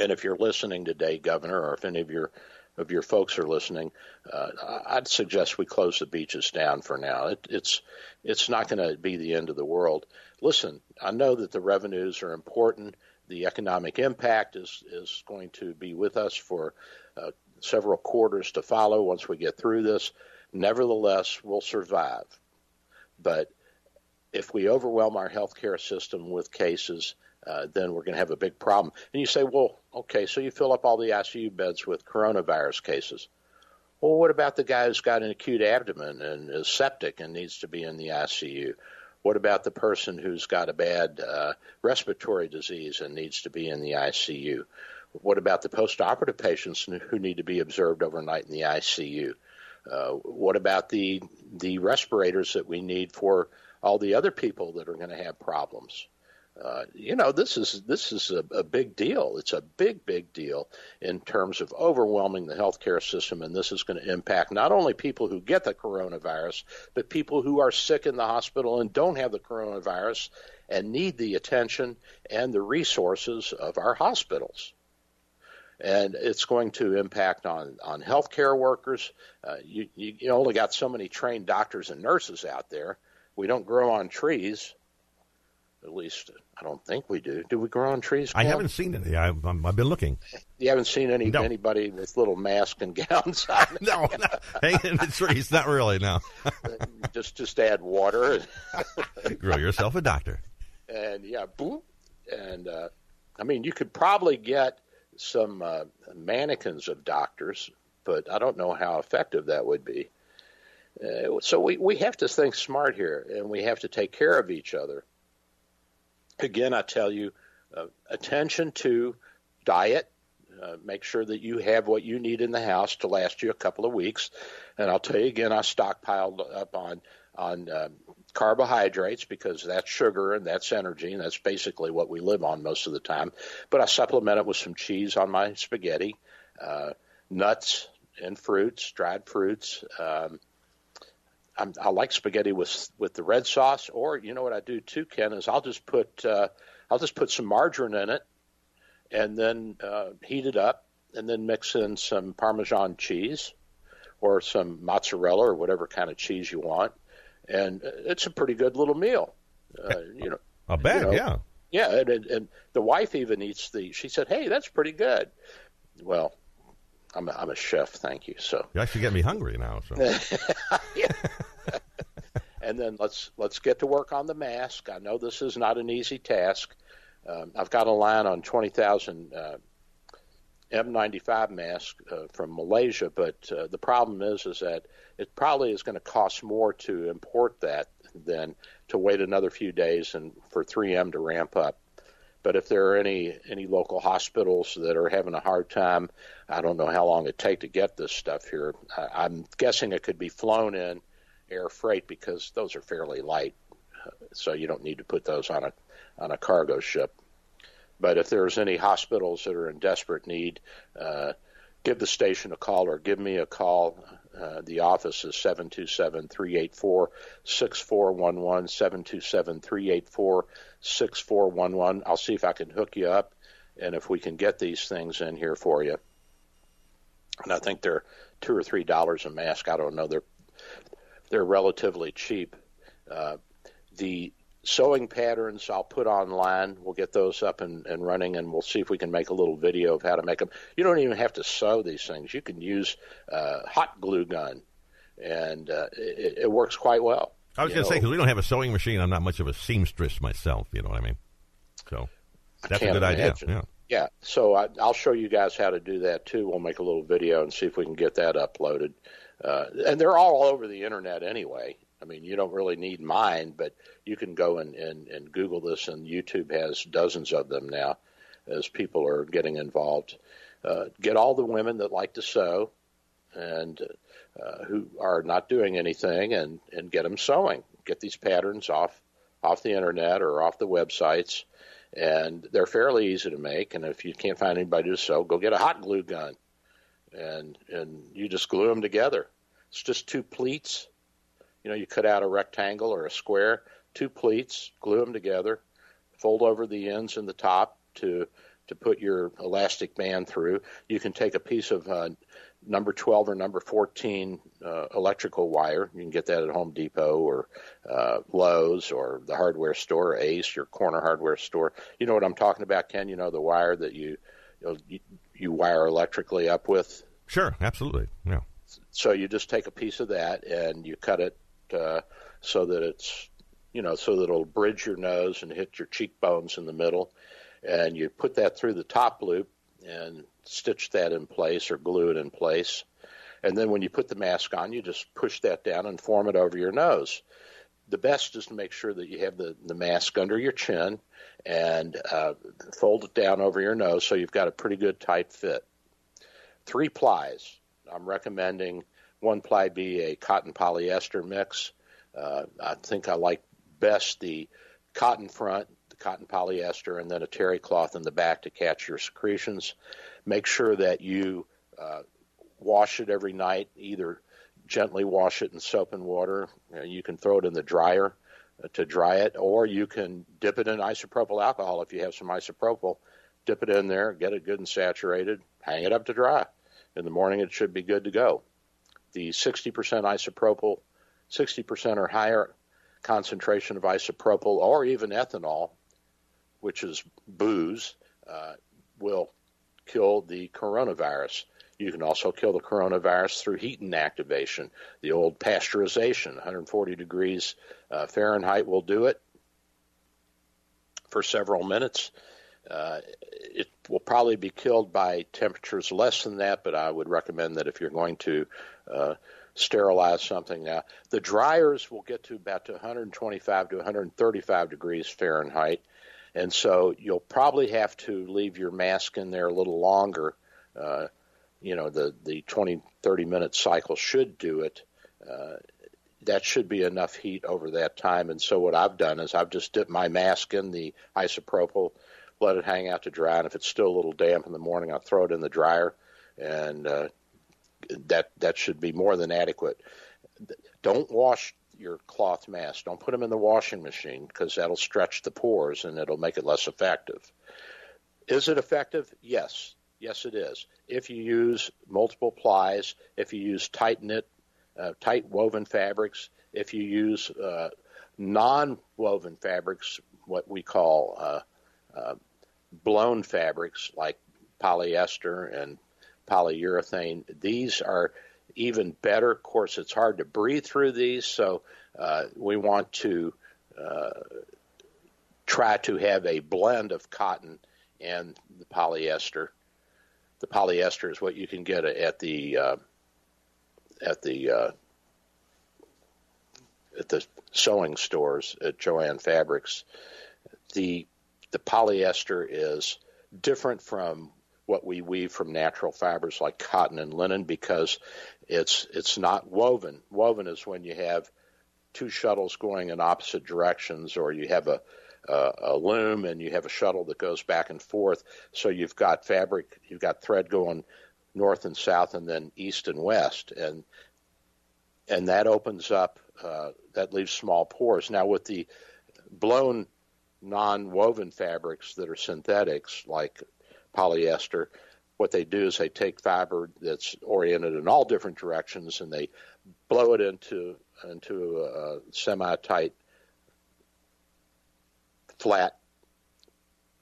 And if you're listening today, Governor, or if any of your of your folks are listening, uh, I'd suggest we close the beaches down for now. It, it's it's not going to be the end of the world. Listen, I know that the revenues are important. The economic impact is is going to be with us for uh, several quarters to follow once we get through this. Nevertheless, we'll survive. But if we overwhelm our healthcare system with cases, uh, then we're going to have a big problem. And you say, well, okay, so you fill up all the ICU beds with coronavirus cases. Well, what about the guy who's got an acute abdomen and is septic and needs to be in the ICU? What about the person who's got a bad uh, respiratory disease and needs to be in the ICU? What about the postoperative patients who need to be observed overnight in the ICU? Uh, what about the the respirators that we need for all the other people that are going to have problems? Uh, you know, this is this is a, a, big deal. It's a big, big deal in terms of overwhelming the healthcare system, and this is going to impact not only people who get the coronavirus, but people who are sick in the hospital and don't have the coronavirus and need the attention and the resources of our hospitals. And it's going to impact on on healthcare workers. Uh, you, you only got so many trained doctors and nurses out there. We don't grow on trees at least I don't think we do. Do we grow on trees? I haven't seen any. I've, I've been looking. You haven't seen any no. anybody with little masks and gowns on? [LAUGHS] no, no, hanging [LAUGHS] in the trees. Not really. No. [LAUGHS] just just add water. grow yourself a doctor. And yeah, boom. And uh, I mean, you could probably get some uh, mannequins of doctors, but I don't know how effective that would be. Uh, so we, we have to think smart here, and we have to take care of each other again, I tell you, uh, attention to diet. Uh, make sure that you have what you need in the house to last you a couple of weeks. And I'll tell you again, I stockpiled up on on uh, carbohydrates because that's sugar and that's energy, and that's basically what we live on most of the time. But I supplement it with some cheese on my spaghetti, uh, nuts and fruits, dried fruits. Um, I'm, i like spaghetti with with the red sauce, or you know what I do too, Ken, is I'll just put uh, I'll just put some margarine in it, and then uh, heat it up, and then mix in some Parmesan cheese, or some mozzarella or whatever kind of cheese you want, and it's a pretty good little meal. Uh, [LAUGHS] you know, a bag, you know, yeah, yeah, and, and the wife even eats the. She said, "Hey, that's pretty good." Well, I'm a, I'm a chef, thank you. So you actually get me hungry now. So. [LAUGHS] [LAUGHS] and then let's let's get to work on the mask. I know this is not an easy task. Um, I've got a line on twenty thousand uh, N95 masks uh, from Malaysia, but uh, the problem is is that it probably is going to cost more to import that than to wait another few days and for 3M to ramp up. But if there are any any local hospitals that are having a hard time, I don't know how long it take to get this stuff here. I, I'm guessing it could be flown in air freight because those are fairly light, so you don't need to put those on a on a cargo ship. But if there's any hospitals that are in desperate need, uh, give the station a call or give me a call. Uh, the office is 727 384 6411. 727 384 6411. I'll see if I can hook you up and if we can get these things in here for you. And I think they're two or three dollars a mask. I don't know. They're they're relatively cheap. Uh, the sewing patterns I'll put online. We'll get those up and, and, running, and we'll see if we can make a little video of how to make them. You don't even have to sew these things. You can use uh, hot glue gun, and uh, it, it, works quite well. I was going to say because we don't have a sewing machine. I'm not much of a seamstress myself. You know what I mean? So that's a good imagine. idea. Yeah. Yeah, so I, will show you guys how to do that too. We'll make a little video and see if we can get that uploaded. Uh, and they're all over the internet anyway. I mean, you don't really need mine, but you can go and, and, and Google this, and YouTube has dozens of them now as people are getting involved. Uh, get all the women that like to sew and uh, who are not doing anything and, and get them sewing. Get these patterns off off the internet or off the websites, and they're fairly easy to make. And if you can't find anybody to sew, go get a hot glue gun and and you just glue them together. It's just two pleats. You know, you cut out a rectangle or a square, two pleats, glue them together, fold over the ends and the top to to put your elastic band through. You can take a piece of uh, number 12 or number 14 uh, electrical wire. You can get that at Home Depot or uh, Lowe's or the hardware store, Ace, your corner hardware store. You know what I'm talking about, Ken? You know the wire that you, you, know, you you wire electrically up with? Sure, absolutely. Yeah. So you just take a piece of that and you cut it uh, so that it's, you know, so that it'll bridge your nose and hit your cheekbones in the middle. and you put that through the top loop and stitch that in place or glue it in place. And then when you put the mask on, you just push that down and form it over your nose. The best is to make sure that you have the, the mask under your chin and uh, fold it down over your nose so you've got a pretty good tight fit. Three plies. I'm recommending one ply be a cotton polyester mix. Uh, I think I like best the cotton front, the cotton polyester, and then a terry cloth in the back to catch your secretions. Make sure that you uh, wash it every night, either gently wash it in soap and water. You can throw it in the dryer uh, to dry it, or you can dip it in isopropyl alcohol if you have some isopropyl. Dip it in there, get it good and saturated, hang it up to dry. In the morning, it should be good to go. The 60% isopropyl, 60% or higher concentration of isopropyl or even ethanol, which is booze, uh, will kill the coronavirus. You can also kill the coronavirus through heat inactivation. The old pasteurization, 140 degrees uh, Fahrenheit, will do it for several minutes. Uh, it will probably be killed by temperatures less than that, but I would recommend that if you're going to uh, sterilize something now, the dryers will get to about to 125 to 135 degrees Fahrenheit, and so you'll probably have to leave your mask in there a little longer. Uh, you know, the the 20 30 minute cycle should do it. Uh, that should be enough heat over that time. And so what I've done is I've just dipped my mask in the isopropyl let it hang out to dry, and if it's still a little damp in the morning, I'll throw it in the dryer, and uh, that that should be more than adequate. Don't wash your cloth mask. Don't put them in the washing machine because that'll stretch the pores and it'll make it less effective. Is it effective? Yes. Yes, it is. If you use multiple plies, if you use tight knit, uh, tight woven fabrics, if you use uh, non woven fabrics, what we call uh, uh blown fabrics like polyester and polyurethane. These are even better. Of course, it's hard to breathe through these, so uh, we want to uh, try to have a blend of cotton and the polyester. The polyester is what you can get at the uh, at the uh, at the sewing stores at Jo-Ann Fabrics. The the polyester is different from what we weave from natural fibers like cotton and linen because it's it's not woven. Woven is when you have two shuttles going in opposite directions, or you have a a, a loom and you have a shuttle that goes back and forth. So you've got fabric, you've got thread going north and south, and then east and west, and and that opens up uh, that leaves small pores. Now with the blown non-woven fabrics that are synthetics like polyester what they do is they take fiber that's oriented in all different directions and they blow it into into a semi-tight flat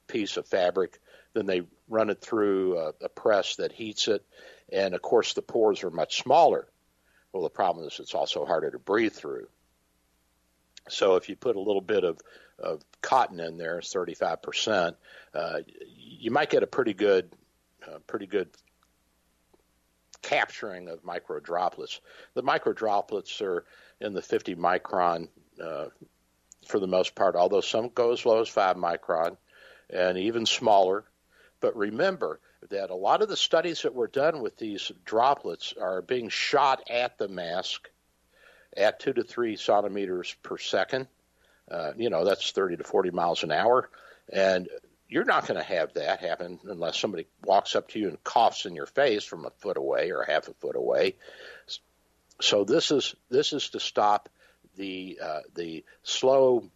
piece of fabric. Then they run it through a, a press that heats it. And of course the pores are much smaller. Well the problem is it's also harder to breathe through. So if you put a little bit of of cotton in there, 35%, uh, you might get a pretty good, uh, pretty good capturing of micro droplets. The micro droplets are in the 50 micron uh, for the most part, although some go as low as 5 micron and even smaller. But remember that a lot of the studies that were done with these droplets are being shot at the mask at 2 to 3 centimeters per second uh, you know, that's 30 to 40 miles an hour. And you're not going to have that happen unless somebody walks up to you and coughs in your face from a foot away or half a foot away. So this is this is to stop the uh, the slow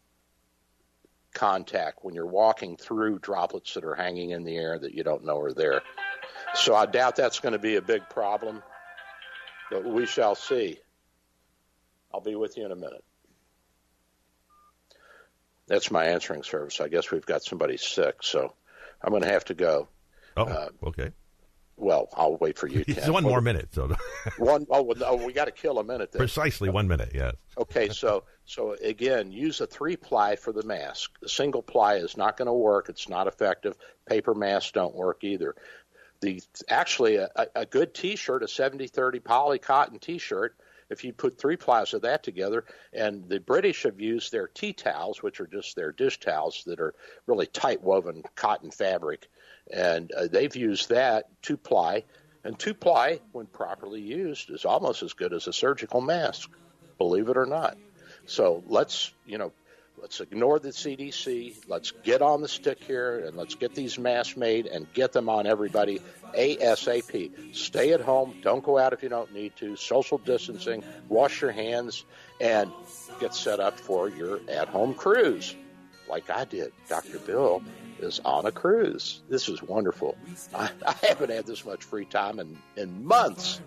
contact when you're walking through droplets that are hanging in the air that you don't know are there. So I doubt that's going to be a big problem, but we shall see. I'll be with you in a minute. That's my answering service. I guess we've got somebody sick, so I'm going to have to go. Oh, uh, okay. Well, I'll wait for you. [LAUGHS] One more minute. So [LAUGHS] one. Oh, no, we got to kill a minute. Then. Precisely one minute. Yes. Okay, so so again, use a three ply for the mask. The single ply is not going to work. It's not effective. Paper masks don't work either. The actually a, a good T-shirt, a 70-30 poly cotton T-shirt. If you put three plies of that together, and the British have used their tea towels, which are just their dish towels that are really tight woven cotton fabric, and uh, they've used that two ply, and two ply, when properly used, is almost as good as a surgical mask, believe it or not. So let's you know let's ignore the CDC. Let's get on the stick here and let's get these masks made and get them on everybody ASAP. Stay at home. Don't go out if you don't need to. Social distancing. Wash your hands and get set up for your at home cruise like I did. Dr. Bill is on a cruise. This is wonderful. I, I haven't had this much free time in, in months.